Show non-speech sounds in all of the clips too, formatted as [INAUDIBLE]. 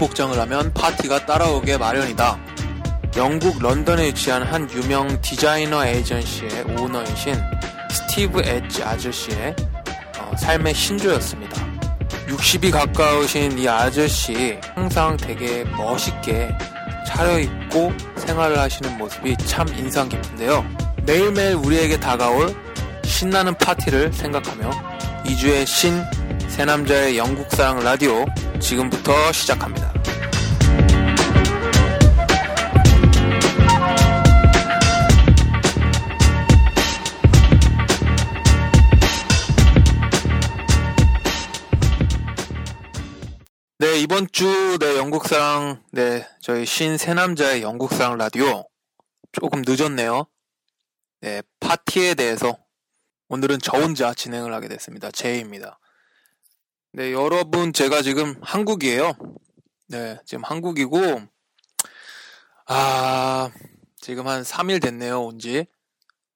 복장을 하면 파티가 따라오게 마련이다. 영국 런던에 위치한 한 유명 디자이너 에이전시의 오너이신 스티브 엣지 아저씨의 어, 삶의 신조였습니다. 60이 가까우신 이 아저씨 항상 되게 멋있게 차려입고 생활을 하시는 모습이 참 인상 깊은데요. 매일매일 우리에게 다가올 신나는 파티를 생각하며 2주의 신 새 남자의 영국 사랑 라디오 지금부터 시작합니다. 네, 이번 주, 네, 영국사랑, 네, 저희 신 새남자의 영국사랑 라디오. 조금 늦었네요. 네, 파티에 대해서 오늘은 저 혼자 진행을 하게 됐습니다. 제이입니다. 네, 여러분, 제가 지금 한국이에요. 네, 지금 한국이고, 아, 지금 한 3일 됐네요, 온 지.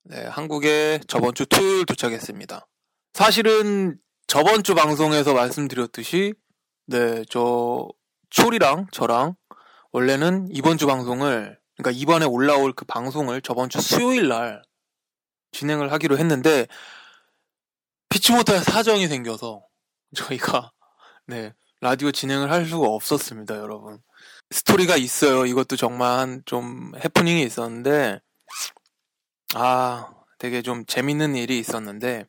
네, 한국에 저번 주 토요일 도착했습니다. 사실은 저번 주 방송에서 말씀드렸듯이, 네, 저, 초리랑 저랑 원래는 이번 주 방송을, 그러니까 이번에 올라올 그 방송을 저번 주 수요일 날 진행을 하기로 했는데, 피치 못할 사정이 생겨서 저희가, [LAUGHS] 네, 라디오 진행을 할 수가 없었습니다, 여러분. 스토리가 있어요. 이것도 정말 좀 해프닝이 있었는데, 아, 되게 좀 재밌는 일이 있었는데,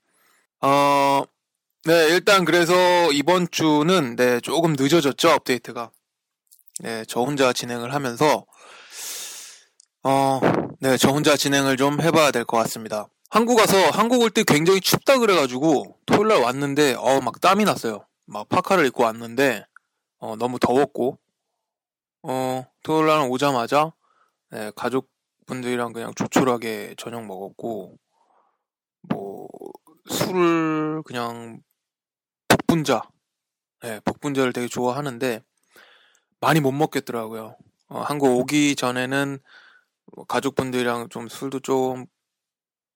어, 네, 일단 그래서 이번 주는 네, 조금 늦어졌죠, 업데이트가. 네, 저 혼자 진행을 하면서 어, 네, 저 혼자 진행을 좀 해봐야 될 것 같습니다. 한국 와서 한국 올 때 굉장히 춥다 그래가지고 토요일 날 왔는데 어, 막 땀이 났어요. 막 파카를 입고 왔는데 어, 너무 더웠고 어, 토요일 날 오자마자 네, 가족분들이랑 그냥 조촐하게 저녁 먹었고 뭐 술을 그냥 복분자, 네, 복분자를 되게 좋아하는데 많이 못 먹겠더라고요. 어, 한국 오기 전에는 뭐 가족분들이랑 좀 술도 좀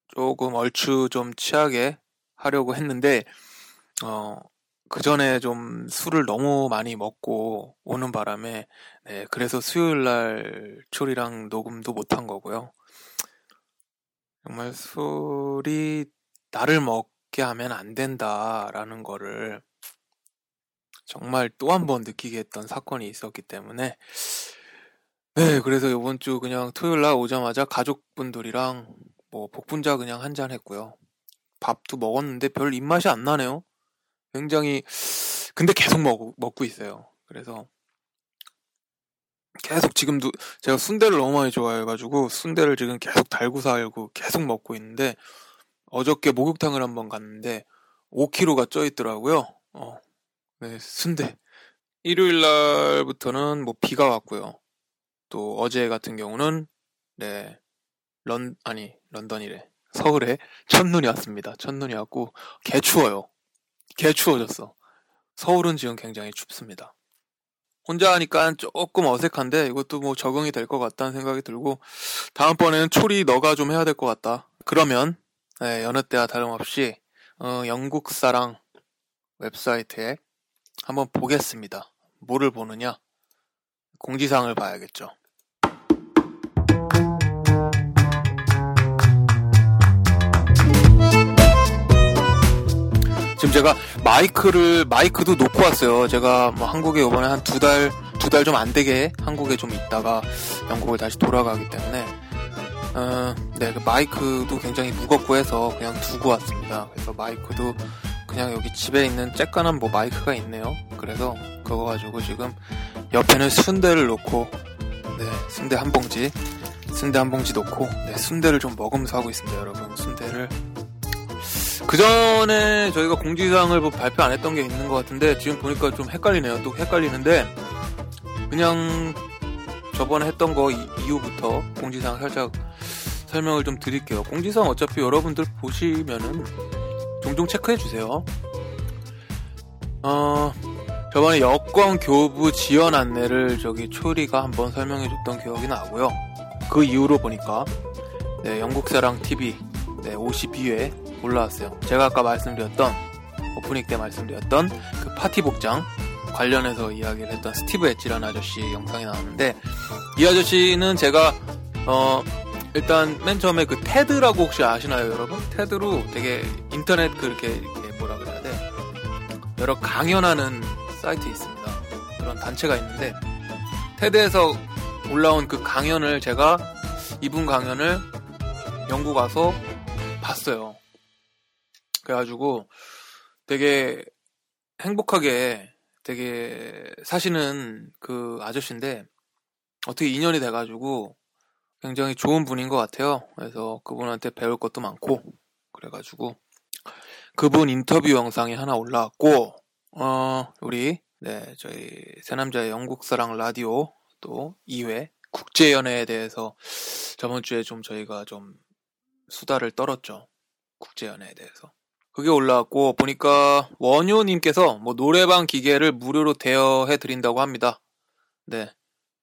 조금 얼추 좀 취하게 하려고 했는데 어, 그 전에 좀 술을 너무 많이 먹고 오는 바람에 네, 그래서 수요일 날 초리랑 녹음도 못 한 거고요. 정말 술이 나를 먹게 하면 안 된다라는 거를 정말 또 한 번 느끼게 했던 사건이 있었기 때문에. 네 그래서 이번 주 그냥 토요일 날 오자마자 가족분들이랑 뭐 복분자 그냥 한 잔 했고요. 밥도 먹었는데 별 입맛이 안 나네요. 굉장히 근데 계속 먹, 먹고 있어요. 그래서 계속 지금도 제가 순대를 너무 많이 좋아해가지고 순대를 지금 계속 달고 살고 계속 먹고 있는데 어저께 목욕탕을 한번 갔는데 5kg가 쪄 있더라고요. 어, 네, 순대. 일요일 날부터는 뭐 비가 왔고요. 또 어제 같은 경우는 네, 런 아니 런던이래. 서울에 첫눈이 왔습니다. 첫눈이 왔고 개 추워요. 개 추워졌어. 서울은 지금 굉장히 춥습니다. 혼자 하니까 조금 어색한데 이것도 뭐 적응이 될 것 같다는 생각이 들고 다음번에는 초리 너가 좀 해야 될 것 같다. 그러면 네, 여느 때와 다름없이 어, 영국 사랑 웹사이트에 한번 보겠습니다. 뭐를 보느냐? 공지사항을 봐야겠죠. 지금 제가 마이크를 마이크도 놓고 왔어요. 제가 뭐 한국에 이번에 한 두 달 두 달 좀 안 되게 한국에 좀 있다가 영국을 다시 돌아가기 때문에 어, 네, 그 마이크도 굉장히 무겁고 해서 그냥 두고 왔습니다. 그래서 마이크도 그냥 여기 집에 있는 쬐깐한 뭐 마이크가 있네요. 그래서 그거 가지고 지금 옆에는 순대를 놓고 네, 순대 한 봉지, 순대 한 봉지 놓고 네, 순대를 좀 먹으면서 하고 있습니다, 여러분. 순대를 그 전에 저희가 공지사항을 뭐 발표 안 했던 게 있는 것 같은데 지금 보니까 좀 헷갈리네요. 또 헷갈리는데 그냥 저번에 했던 거 이후부터 공지사항 살짝 설명을 좀 드릴게요. 공지사항 어차피 여러분들 보시면은 종종 체크해 주세요. 어, 저번에 여권 교부 지원 안내를 저기 초리가 한번 설명해 줬던 기억이 나고요. 그 이후로 보니까 네, 영국사랑 TV 네, 52회 올라왔어요. 제가 아까 말씀드렸던 오프닝 때 말씀드렸던 그 파티 복장 관련해서 이야기를 했던 스티브 엣지라는 아저씨 영상이 나왔는데 이 아저씨는 제가 어 일단 맨 처음에 그 테드라고 혹시 아시나요 여러분? 테드로 되게 인터넷 그렇게 뭐라 그래야 돼? 여러 강연하는 사이트 있습니다. 그런 단체가 있는데 테드에서 올라온 그 강연을 제가 이분 강연을 영국 와서 봤어요. 그래가지고 되게 행복하게 되게 사시는 그 아저씨인데 어떻게 인연이 돼가지고 굉장히 좋은 분인 것 같아요. 그래서 그분한테 배울 것도 많고 그래가지고 그분 인터뷰 영상이 하나 올라왔고 어 우리 네 저희 새남자의 영국사랑 라디오 또 2회 국제연애에 대해서 저번 주에 좀 저희가 좀 수다를 떨었죠. 국제연애에 대해서. 그게 올라왔고 보니까 원효님께서 뭐 노래방 기계를 무료로 대여해 드린다고 합니다. 네.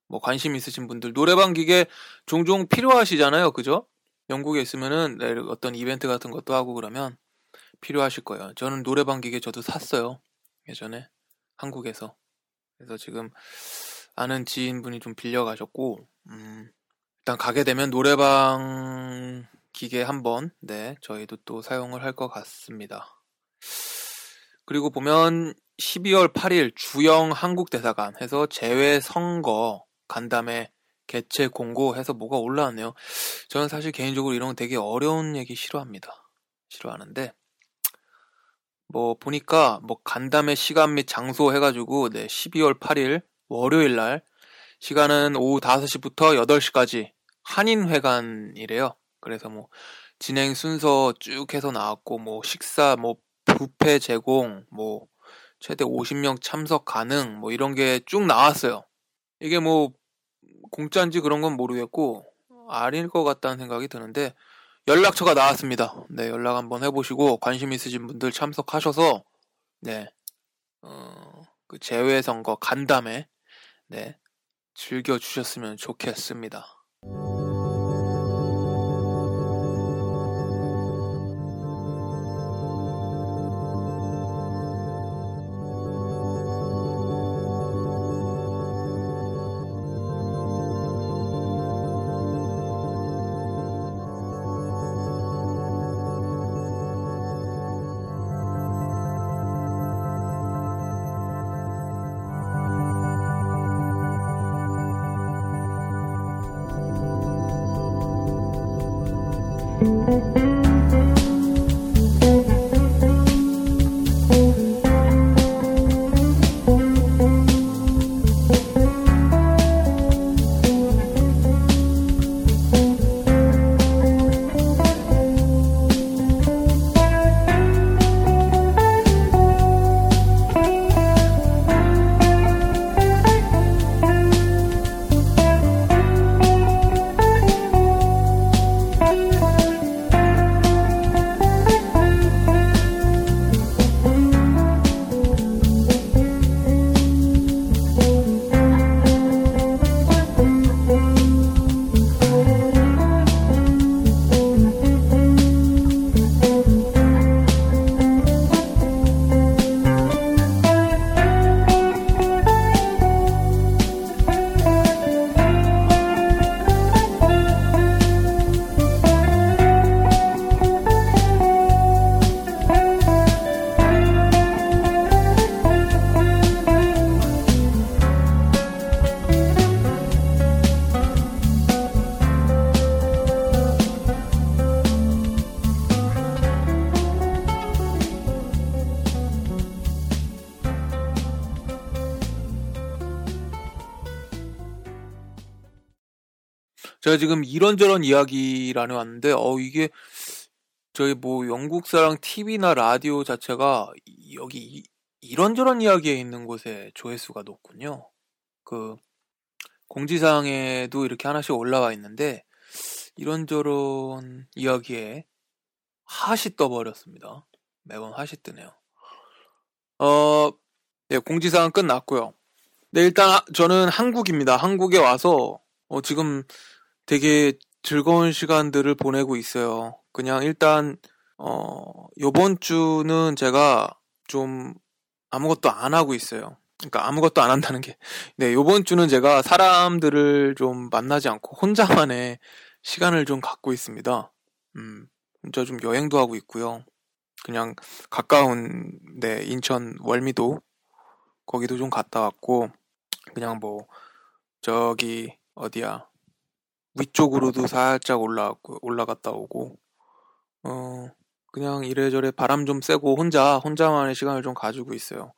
뭐 관심 있으신 분들 노래방 기계 종종 필요하시잖아요. 그죠? 영국에 있으면은 네, 어떤 이벤트 같은 것도 하고 그러면 필요하실 거예요. 저는 노래방 기계 저도 샀어요. 예전에 한국에서. 그래서 지금 아는 지인분이 좀 빌려 가셨고 음, 일단 가게 되면 노래방 기계 한번 네 저희도 또 사용을 할 것 같습니다. 그리고 보면 12월 8일 주영 한국대사관 해서 재외 선거 간담회 개최 공고 해서 뭐가 올라왔네요. 저는 사실 개인적으로 이런 거 되게 어려운 얘기 싫어합니다. 싫어하는데 뭐 보니까 뭐 간담회 시간 및 장소 해가지고 네 12월 8일 월요일 날 시간은 오후 5시부터 8시까지 한인회관이래요. 그래서 뭐 진행 순서 쭉 해서 나왔고 뭐 식사 뭐 뷔페 제공 뭐 최대 50명 참석 가능 뭐 이런 게 쭉 나왔어요. 이게 뭐 공짜인지 그런 건 모르겠고 아닐 것 같다는 생각이 드는데 연락처가 나왔습니다. 네, 연락 한번 해보시고 관심 있으신 분들 참석하셔서 네, 어, 그 재외 선거 간담회 네 즐겨 주셨으면 좋겠습니다. 제가 지금 이런저런 이야기라는 왔는데, 어, 이게, 저희 뭐 영국사랑 TV나 라디오 자체가 여기 이, 이런저런 이야기에 있는 곳에 조회수가 높군요. 그, 공지사항에도 이렇게 하나씩 올라와 있는데, 이런저런 이야기에 하시 떠버렸습니다. 매번 하시 뜨네요. 어, 네, 공지사항 끝났고요. 네, 일단 저는 한국입니다. 한국에 와서 어, 지금 되게 즐거운 시간들을 보내고 있어요. 그냥 일단 어 요번 주는 제가 좀 아무것도 안 하고 있어요. 그러니까 아무것도 안 한다는 게. [LAUGHS] 네, 요번 주는 제가 사람들을 좀 만나지 않고 혼자만의 시간을 좀 갖고 있습니다. 음, 혼자 좀 여행도 하고 있고요. 그냥 가까운 네, 인천 월미도 거기도 좀 갔다 왔고 그냥 뭐 저기 어디야 위쪽으로도 살짝 올라갔고 올라갔다 오고 어 그냥 이래저래 바람 좀 쐬고 혼자 혼자만의 시간을 좀 가지고 있어요.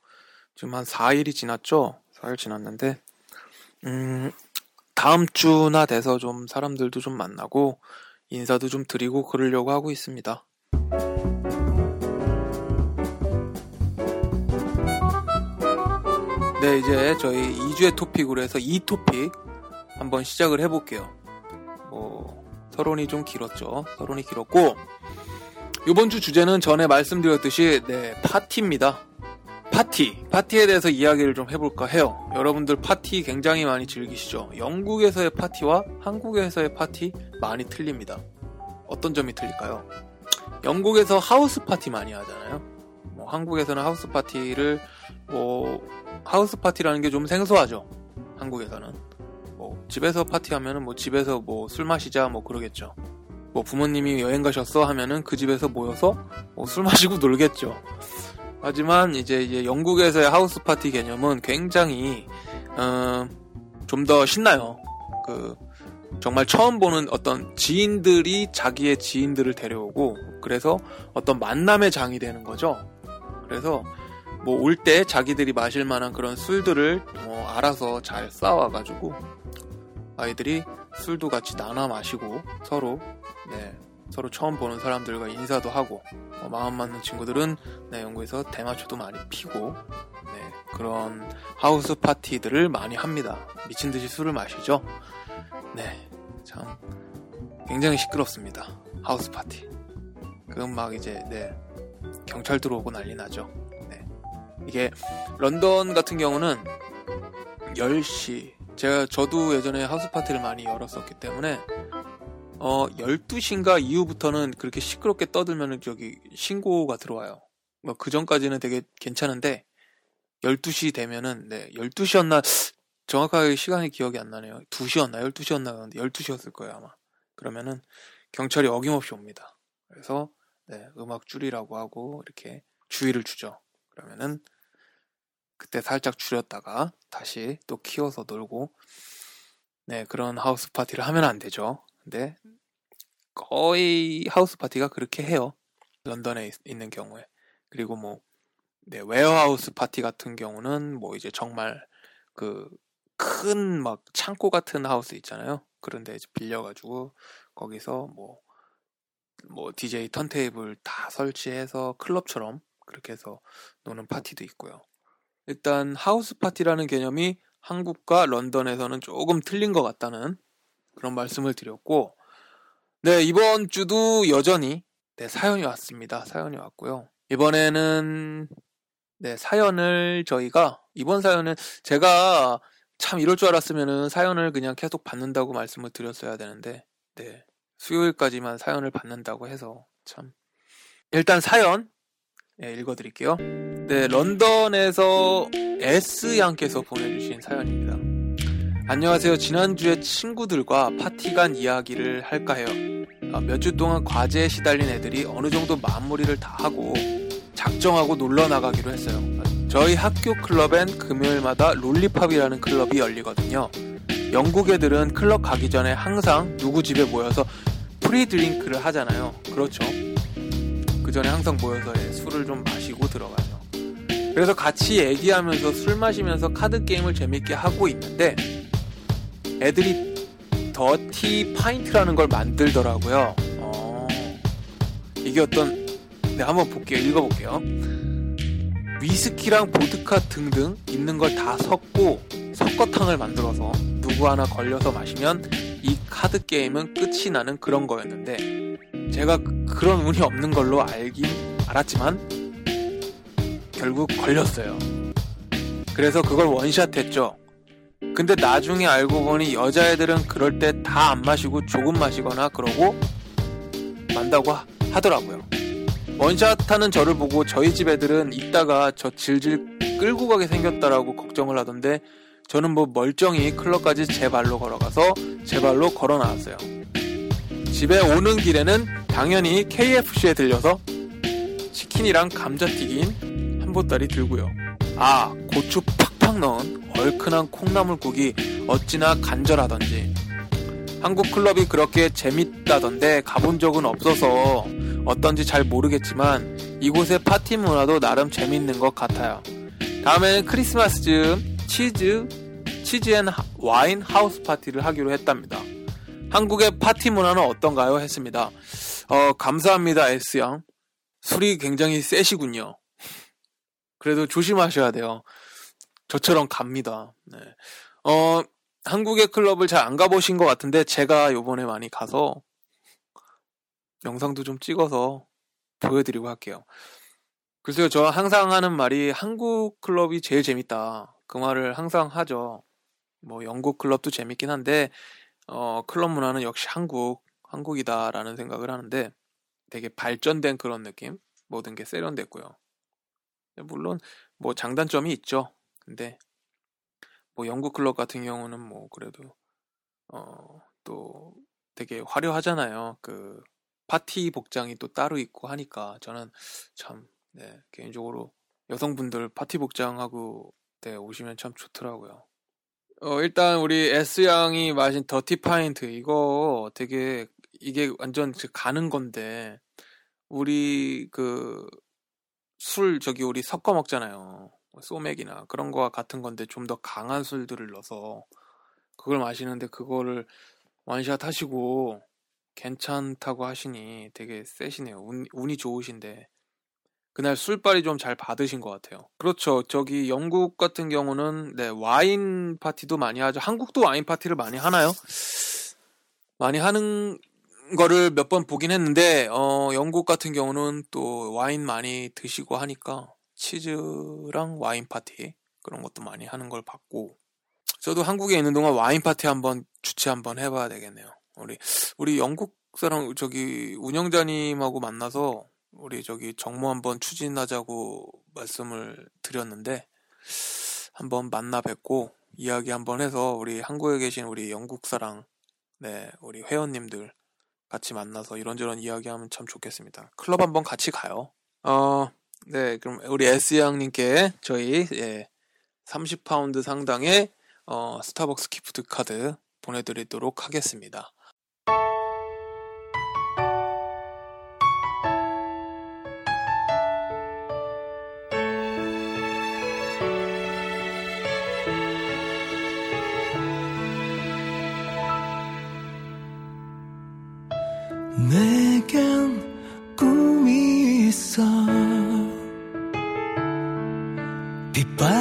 지금 한 4일이 지났죠? 4일 지났는데 음 다음 주나 돼서 좀 사람들도 좀 만나고 인사도 좀 드리고 그러려고 하고 있습니다. 네, 이제 저희 2주의 토픽으로 해서 2토픽 한번 시작을 해볼게요. 뭐, 서론이 좀 길었죠. 서론이 길었고, 이번 주 주제는 전에 말씀드렸듯이, 네, 파티입니다. 파티. 파티에 대해서 이야기를 좀 해볼까 해요. 여러분들 파티 굉장히 많이 즐기시죠? 영국에서의 파티와 한국에서의 파티 많이 틀립니다. 어떤 점이 틀릴까요? 영국에서 house party 많이 하잖아요. 뭐 한국에서는 house party를 뭐 house party라는 게 좀 생소하죠. 한국에서는 뭐 집에서 파티하면은 뭐 집에서 뭐 술 마시자 뭐 그러겠죠. 뭐 부모님이 여행 가셨어 하면은 그 집에서 모여서 뭐 술 마시고 [LAUGHS] 놀겠죠. 하지만 이제, 이제 영국에서의 house party 개념은 굉장히 어, 좀더 신나요. 그 정말 처음 보는 어떤 지인들이 자기의 지인들을 데려오고 그래서 어떤 만남의 장이 되는 거죠. 그래서 뭐 올 때 자기들이 마실 만한 그런 술들을 뭐 알아서 잘 쌓아와가지고 아이들이 술도 같이 나눠 마시고 서로 네, 서로 처음 보는 사람들과 인사도 하고 어, 마음 맞는 친구들은 네, 연구에서 대마초도 많이 피고 네, 그런 하우스 파티들을 많이 합니다. 미친 듯이 술을 마시죠. 네, 참 굉장히 시끄럽습니다. 하우스 파티. 그건 막 이제 네, 경찰 들어오고 난리 나죠. 네. 이게 런던 같은 경우는 10시 제가 저도 예전에 하우스 파티를 많이 열었었기 때문에 어 12시인가 이후부터는 그렇게 시끄럽게 떠들면 저기 신고가 들어와요. 뭐 그 전까지는 되게 괜찮은데 12시 되면은 네 12시였나 정확하게 시간이 기억이 안 나네요. 2시였나 12시였나 그런데 12시였을 거예요 아마. 그러면은 경찰이 어김없이 옵니다. 그래서 네, 음악 줄이라고 하고 이렇게 주의를 주죠. 그러면은 그때 살짝 줄였다가 다시 또 키워서 놀고 네 그런 하우스 파티를 하면 안 되죠. 근데 거의 house party가 그렇게 해요. 런던에 있, 는 경우에. 그리고 뭐, 네, warehouse party 같은 경우는 뭐 이제 정말 그 큰 막 창고 같은 하우스 있잖아요. 그런데 이제 빌려가지고 거기서 뭐, 뭐 DJ 턴테이블 다 설치해서 클럽처럼 그렇게 해서 노는 파티도 있고요. 일단 house party라는 개념이 한국과 런던에서는 조금 틀린 것 같다는 그런 말씀을 드렸고, 네, 이번 주도 여전히 네, 사연이 왔습니다. 사연이 왔고요. 이번에는 네, 사연을 저희가 이번 사연은 제가 참 이럴 줄 알았으면은 사연을 그냥 계속 받는다고 말씀을 드렸어야 되는데 네. 수요일까지만 사연을 받는다고 해서 참 일단 사연 네, 읽어 드릴게요. 네, 런던에서 S 양께서 보내주신 사연입니다. 안녕하세요. 지난주에 친구들과 파티 간 이야기를 할까 해요. 아, 몇주 동안 과제에 시달린 애들이 어느 정도 마무리를 다 하고 작정하고 놀러 나가기로 했어요. 저희 학교 클럽엔 금요일마다 롤리팝이라는 클럽이 열리거든요. 영국 애들은 클럽 가기 전에 항상 누구 집에 모여서 pre-drink를 하잖아요. 그렇죠. 그 전에 항상 모여서 술을 좀 마시고 들어가죠. 그래서 같이 얘기하면서 술 마시면서 카드 게임을 재밌게 하고 있는데 애들이 dirty pint라는 걸 만들더라고요. 어, 이게 어떤 네 한번 볼게요. 읽어볼게요. 위스키랑 보드카 등등 있는 걸 다 섞고 섞어탕을 만들어서 누구 하나 걸려서 마시면 이 카드 게임은 끝이 나는 그런 거였는데 제가 그런 운이 없는 걸로 알긴 알았지만 결국 걸렸어요. 그래서 그걸 원샷 했죠. 근데 나중에 알고 보니 여자애들은 그럴 때 다 안 마시고 조금 마시거나 그러고 만다고 하, 더라고요 원샷 하는 저를 보고 저희 집 애들은 이따가 저 질질 끌고 가게 생겼다라고 걱정을 하던데 저는 뭐 멀쩡히 클럽까지 제 발로 걸어가서 제 발로 걸어 나왔어요. 집에 오는 길에는 당연히 KFC에 들려서 치킨이랑 감자튀김 한 보따리 들고요. 아, 고추 팍팍 넣은 얼큰한 콩나물국이 어찌나 간절하던지. 한국 클럽이 그렇게 재밌다던데 가본 적은 없어서 어떤지 잘 모르겠지만 이곳의 파티 문화도 나름 재밌는 것 같아요. 다음에는 크리스마스쯤 치즈, cheese and wine house party를 하기로 했답니다. 한국의 파티 문화는 어떤가요? 했습니다. 어, 감사합니다, S양. 술이 굉장히 세시군요. 그래도 조심하셔야 돼요. 저처럼 갑니다. 네. 어, 한국의 클럽을 잘 안 가보신 것 같은데, 제가 요번에 많이 가서, 영상도 좀 찍어서 보여드리고 할게요. 글쎄요, 저 항상 하는 말이 한국 클럽이 제일 재밌다. 그 말을 항상 하죠. 뭐, 영국 클럽도 재밌긴 한데, 어, 클럽 문화는 역시 한국, 한국이다라는 생각을 하는데 되게 발전된 그런 느낌? 모든 게 세련됐고요. 물론 뭐 장단점이 있죠. 근데 뭐 영국 클럽 같은 경우는 뭐 그래도 어, 또 되게 화려하잖아요. 그 파티 복장이 또 따로 있고 하니까 저는 참 네, 개인적으로 여성분들 파티 복장하고 네, 오시면 참 좋더라고요. 어, 일단 우리 S양이 마신 dirty pint 이거 되게 이게 완전 가는 건데 우리 그 술 저기 우리 섞어 먹잖아요. 소맥이나 그런 거와 같은 건데 좀 더 강한 술들을 넣어서 그걸 마시는데 그거를 원샷 하시고 괜찮다고 하시니 되게 세시네요. 운, 운이 좋으신데 그날 술빨이 좀 잘 받으신 것 같아요. 그렇죠. 저기 영국 같은 경우는 네 와인 파티도 많이 하죠. 한국도 와인 파티를 많이 하나요? 많이 하는 거를 몇 번 보긴 했는데 어 영국 같은 경우는 또 와인 많이 드시고 하니까 치즈랑 와인 파티 그런 것도 많이 하는 걸 봤고 저도 한국에 있는 동안 와인 파티 한번 주최 한번 해봐야 되겠네요. 우리 우리 영국 사람 저기 운영자님하고 만나서 우리 저기 정모 한번 추진하자고 말씀을 드렸는데 한번 만나 뵙고 이야기 한번 해서 우리 한국에 계신 우리 영국 사랑 네 우리 회원님들 같이 만나서 이런저런 이야기하면 참 좋겠습니다. 클럽 한번 같이 가요. 어, 네, 그럼 우리 S 양님께 저희 예, 30파운드 상당의 어, 스타벅스 기프트 카드 보내드리도록 하겠습니다. 내겐 꿈이 있어. 빛바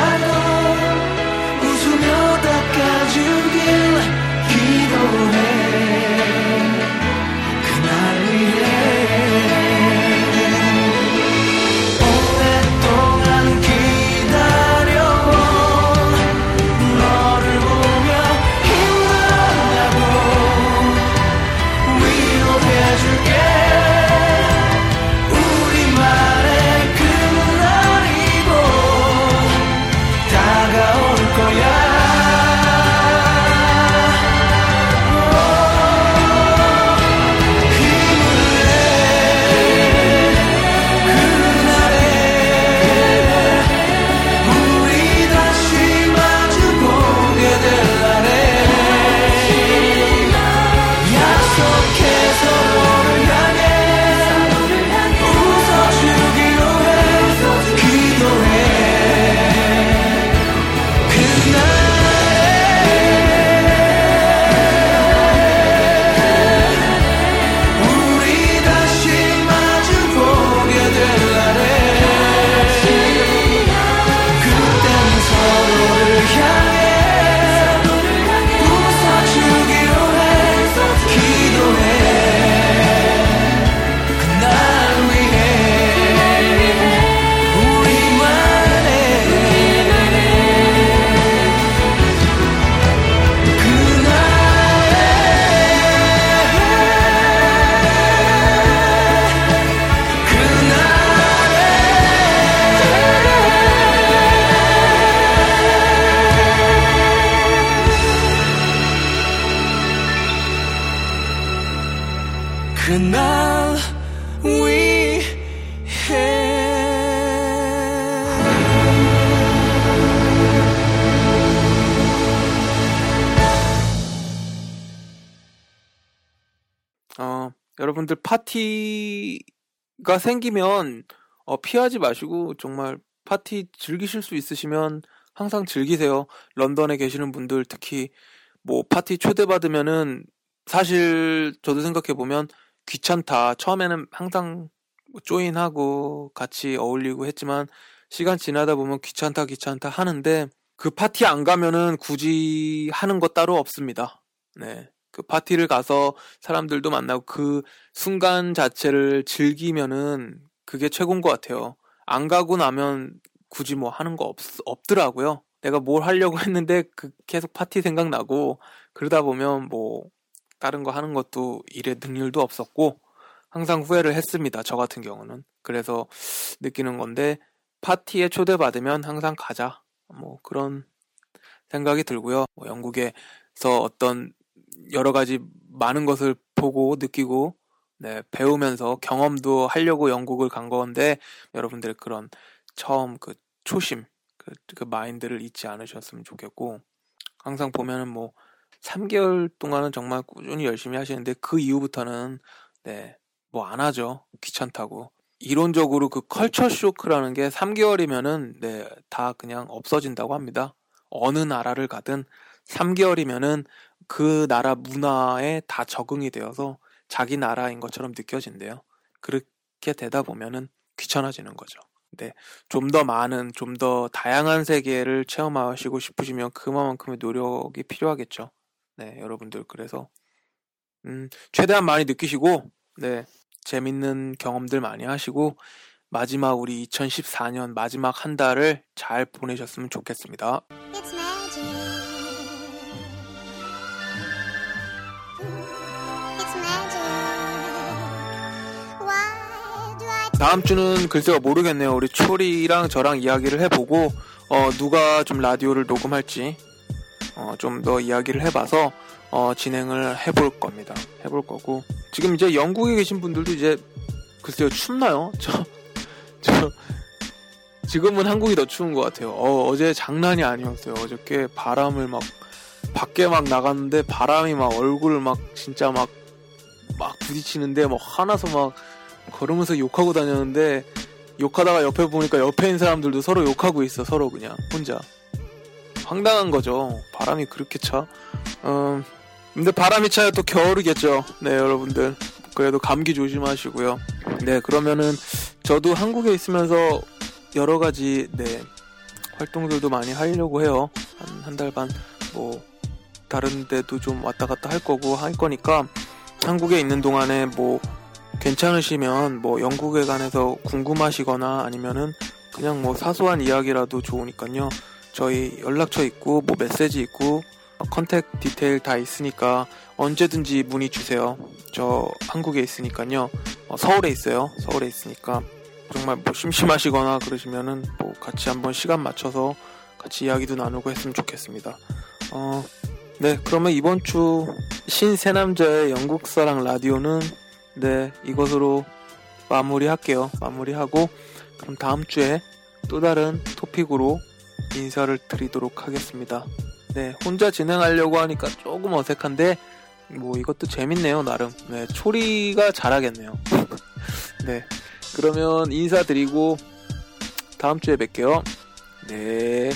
앞서 여러분들 파티가 생기면 어, 피하지 마시고 정말 파티 즐기실 수 있으시면 항상 즐기세요. 런던에 계시는 분들 특히 뭐 파티 초대받으면은 사실 저도 생각해 보면 귀찮다. 처음에는 항상 뭐 조인하고 같이 어울리고 했지만 시간 지나다 보면 귀찮다 귀찮다 하는데 그 파티 안 가면은 굳이 하는 거 따로 없습니다. 네. 그 파티를 가서 사람들도 만나고 그 순간 자체를 즐기면은 그게 최고인 것 같아요. 안 가고 나면 굳이 뭐 하는 거 없, 없더라고요. 내가 뭘 하려고 [LAUGHS] 했는데 그 계속 파티 생각나고 그러다 보면 뭐 다른 거 하는 것도 일에 능률도 없었고 항상 후회를 했습니다. 저 같은 경우는. 그래서 느끼는 건데 파티에 초대받으면 항상 가자. 뭐 그런 생각이 들고요. 뭐 영국에서 어떤 여러 가지 많은 것을 보고 느끼고 네, 배우면서 경험도 하려고 영국을 간 건데 여러분들 그런 처음 그 초심 그, 그 마인드를 잊지 않으셨으면 좋겠고 항상 보면은 뭐 3개월 동안은 정말 꾸준히 열심히 하시는데 그 이후부터는 네, 뭐 안 하죠. 귀찮다고. 이론적으로 그 컬처 쇼크라는 게 3개월이면은 네, 다 그냥 없어진다고 합니다. 어느 나라를 가든 3개월이면은 그 나라 문화에 다 적응이 되어서 자기 나라인 것처럼 느껴진대요. 그렇게 되다 보면은 귀찮아지는 거죠. 근데 좀 더 많은, 좀 더 다양한 세계를 체험하시고 싶으시면 그만큼의 노력이 필요하겠죠. 네, 여러분들 그래서 음, 최대한 많이 느끼시고 네, 재밌는 경험들 많이 하시고 마지막 우리 2014년 마지막 한 달을 잘 보내셨으면 좋겠습니다. 다음 주는 글쎄요 모르겠네요. 우리 초리랑 저랑 이야기를 해보고 어, 누가 좀 라디오를 녹음할지 어, 좀 더 이야기를 해봐서 어, 진행을 해볼 겁니다. 해볼 거고 지금 이제 영국에 계신 분들도 이제 글쎄요 춥나요? [LAUGHS] 저, 저 지금은 한국이 더 추운 것 같아요. 어, 어제 장난이 아니었어요. 어저께 바람을 막 밖에 막 나갔는데 바람이 막 얼굴을 막 진짜 막막 부딪히는데 막 화나서 막 걸으면서 욕하고 다녔는데 욕하다가 옆에 보니까 옆에 있는 사람들도 서로 욕하고 있어 서로 그냥 혼자. 황당한 거죠. 바람이 그렇게 차? 음, 근데 바람이 차야 또 겨울이겠죠. 네 여러분들. 그래도 감기 조심하시고요. 네 그러면은 저도 한국에 있으면서 여러 가지 네 활동들도 많이 하려고 해요. 한 한 달 반 뭐 다른 데도 좀 왔다 갔다 할 거고 할 거니까 한국에 있는 동안에 뭐 괜찮으시면 뭐 영국에 관해서 궁금하시거나 아니면은 그냥 뭐 사소한 이야기라도 좋으니까요. 저희 연락처 있고 뭐 메시지 있고 컨택 디테일 다 있으니까 언제든지 문의 주세요. 저 한국에 있으니까요. 어, 서울에 있어요. 서울에 있으니까 정말 뭐 심심하시거나 그러시면은 뭐 같이 한번 시간 맞춰서 같이 이야기도 나누고 했으면 좋겠습니다. 어, 네, 그러면 이번 주 신세남자의 영국사랑 라디오는 네, 이것으로 마무리할게요. 마무리하고 그럼 다음 주에 또 다른 토픽으로 인사를 드리도록 하겠습니다. 네, 혼자 진행하려고 하니까 조금 어색한데 뭐 이것도 재밌네요, 나름. 네, 초리가 잘하겠네요. [LAUGHS] 네. 그러면 인사드리고 다음 주에 뵐게요. 네.